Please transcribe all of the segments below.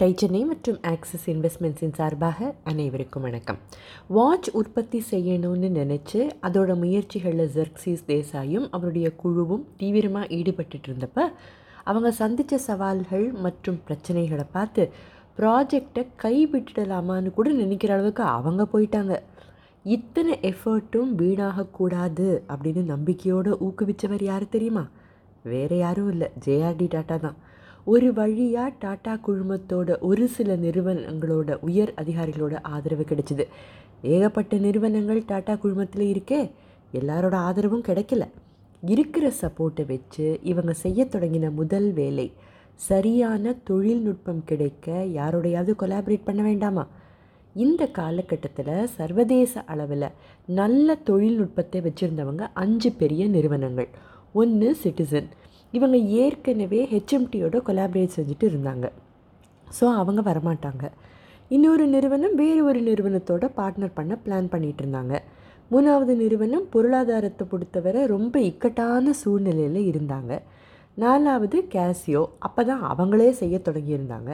டைச்சென்னை மற்றும் ஆக்சிஸ் இன்வெஸ்ட்மெண்ட்ஸின் சார்பாக அனைவருக்கும் வணக்கம். வாட்ச் உற்பத்தி செய்யணும்னு நினச்சி அதோட முயற்சிகளில் ஜெர்க்சிஸ் தேசாயும் அவருடைய குழுவும் தீவிரமாக ஈடுபட்டு இருந்தப்ப அவங்க சந்தித்த சவால்கள் மற்றும் பிரச்சனைகளை பார்த்து ப்ராஜெக்டை கைவிட்டுடலாமான்னு கூட நினைக்கிற அளவுக்கு அவங்க போயிட்டாங்க. இத்தனை எஃபர்ட்டும் வீணாகக்கூடாது அப்படின்னு நம்பிக்கையோடு ஊக்குவிச்சவர் யார் தெரியுமா? வேறு யாரும் இல்லை. ஜேஆர்டி டாட்டா தான். ஒரு வழியாக டாடா குழுமத்தோட ஒரு சில நிறுவனங்களோட உயர் அதிகாரிகளோட ஆதரவு கிடைச்சிது. ஏகப்பட்ட நிறுவனங்கள் டாடா குழுமத்தில் இருக்கே எல்லாரோட ஆதரவும் கிடைக்கல. இருக்கிற சப்போர்ட்டை வச்சு இவங்க செய்ய தொடங்கின முதல் வேலை சரியான தொழில்நுட்பம் கிடைக்க யாரோடையாவது கொலாபரேட் பண்ண வேண்டாமா? இந்த காலகட்டத்தில் சர்வதேச அளவில் நல்ல தொழில்நுட்பத்தை வச்சுருந்தவங்க அஞ்சு பெரிய நிறுவனங்கள். ஒன்று சிட்டிசன் இவங்க ஏற்கனவே ஹெச்எம்டியோட கொலாபரேட் செஞ்சுட்டு இருந்தாங்க. ஸோ அவங்க வரமாட்டாங்க. இன்னொரு நிறுவனம் வேறு ஒரு நிறுவனத்தோட பார்ட்னர் பண்ண பிளான் பண்ணிகிட்டு இருந்தாங்க. மூணாவது நிறுவனம் பொருளாதாரத்தை பொறுத்தவரை ரொம்ப இக்கட்டான சூழ்நிலையில் இருந்தாங்க. நாலாவது கேசியோ அப்போ தான் அவங்களே செய்ய தொடங்கியிருந்தாங்க.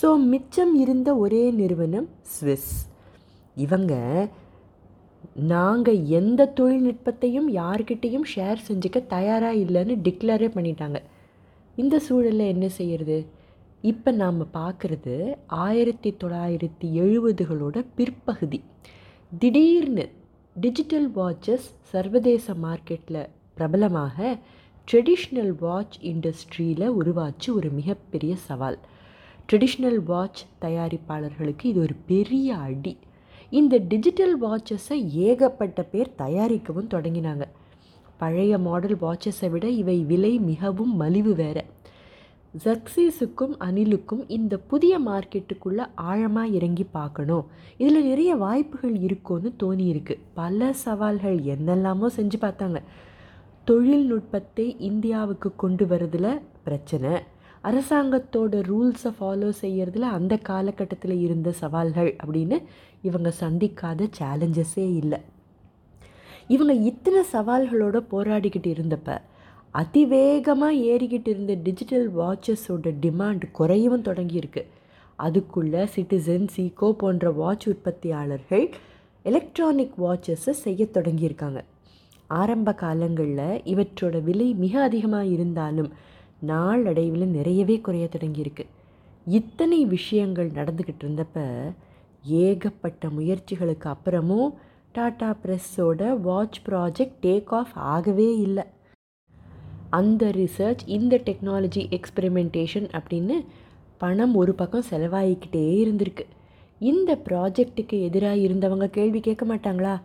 ஸோ மிச்சம் இருந்த ஒரே நிறுவனம் ஸ்விஸ் இவங்க நாங்கள் எந்த தொழில்நுட்பத்தையும் யார்கிட்டையும் ஷேர் செஞ்சுக்க தயாராக இல்லைன்னு டிக்ளரே பண்ணிட்டாங்க. இந்த சூழலில் என்ன செய்யறது? இப்போ நாம் பார்க்குறது ஆயிரத்தி தொள்ளாயிரத்தி எழுபதுகளோட பிற்பகுதி. திடீர்னு டிஜிட்டல் வாட்சஸ் சர்வதேச மார்க்கெட்டில் பிரபலமாக ட்ரெடிஷ்னல் வாட்ச் இண்டஸ்ட்ரியில் உருவாச்சு ஒரு மிகப்பெரிய சவால். ட்ரெடிஷ்னல் வாட்ச் தயாரிப்பாளர்களுக்கு இது ஒரு பெரிய அடி. இந்த டிஜிட்டல் வாட்சஸை ஏகப்பட்ட பேர் தயாரிக்கவும் தொடங்கினாங்க. பழைய மாடல் வாட்சஸை விட இவை விலை மிகவும் மலிவு வேற. ஜக்சீஸுக்கும் அனிலுக்கும் இந்த புதிய மார்க்கெட்டுக்குள்ளே ஆழமாக இறங்கி பார்க்கணும். இதில் நிறைய வாய்ப்புகள் இருக்கும்னு தோணியிருக்கு. பல சவால்கள் என்னெல்லாமோ செஞ்சு பார்த்தாங்க. தொழில்நுட்பத்தை இந்தியாவுக்கு கொண்டு வரதில் பிரச்சனை. அரசாங்கத்தோட ரூல்ஸை ஃபாலோ செய்கிறதுல அந்த காலகட்டத்தில் இருந்த சவால்கள் அப்படின்னு இவங்க சந்திக்காத சேலஞ்சஸே இல்லை. இவங்க இத்தனை சவால்களோட போராடிக்கிட்டு இருந்தப்ப அதிவேகமாக ஏறிக்கிட்டு இருந்த டிஜிட்டல் வாட்சஸோட டிமாண்ட் குறையவும் தொடங்கியிருக்கு. அதுக்குள்ளே சிட்டிசன் சீகோ போன்ற வாட்ச் உற்பத்தியாளர்கள் எலக்ட்ரானிக் வாட்சஸை செய்ய தொடங்கியிருக்காங்க. ஆரம்ப காலங்களில் இவற்றோட விலை மிக அதிகமாக இருந்தாலும் நாளடைவில் நிறையவே குறைய தொடங்கியிருக்கு. இத்தனை விஷயங்கள் நடந்துக்கிட்டு இருந்தப்ப ஏகப்பட்ட முயற்சிகளுக்கு அப்புறமும் டாடா ப்ரெஸ்ஸோட வாட்ச் ப்ராஜெக்ட் டேக் ஆஃப் ஆகவே இல்லை. அந்த ரிசர்ச் இந்த டெக்னாலஜி எக்ஸ்பெரிமெண்டேஷன் அப்படின்னு பணம் ஒரு பக்கம் செலவாகிக்கிட்டே இருந்திருக்கு. இந்த ப்ராஜெக்ட்டுக்கு எதிராக இருந்தவங்க கேள்வி கேட்க மாட்டாங்களா?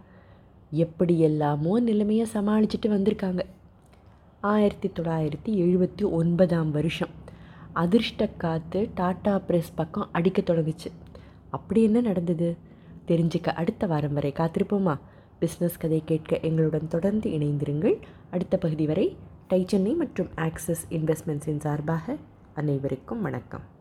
எப்படி எல்லாமோ நிலைமையை சமாளிச்சுட்டு வந்திருக்காங்க. ஆயிரத்தி தொள்ளாயிரத்தி எழுபத்தி ஒன்பதாம் வருஷம். அதிர்ஷ்ட காற்று டாடா ப்ரெஸ் பக்கம் அடிக்க தொடங்குச்சு. அப்படி என்ன நடந்தது? தெரிஞ்சுக்க அடுத்த வாரம் வரை காத்திருப்போமா? பிஸ்னஸ் கதை கேட்க எங்களுடன் தொடர்ந்து இணைந்திருங்கள். அடுத்த பகுதி வரை டை சென்னை மற்றும் ஆக்சிஸ் இன்வெஸ்ட்மெண்ட்ஸின் சார்பாக அனைவருக்கும் வணக்கம்.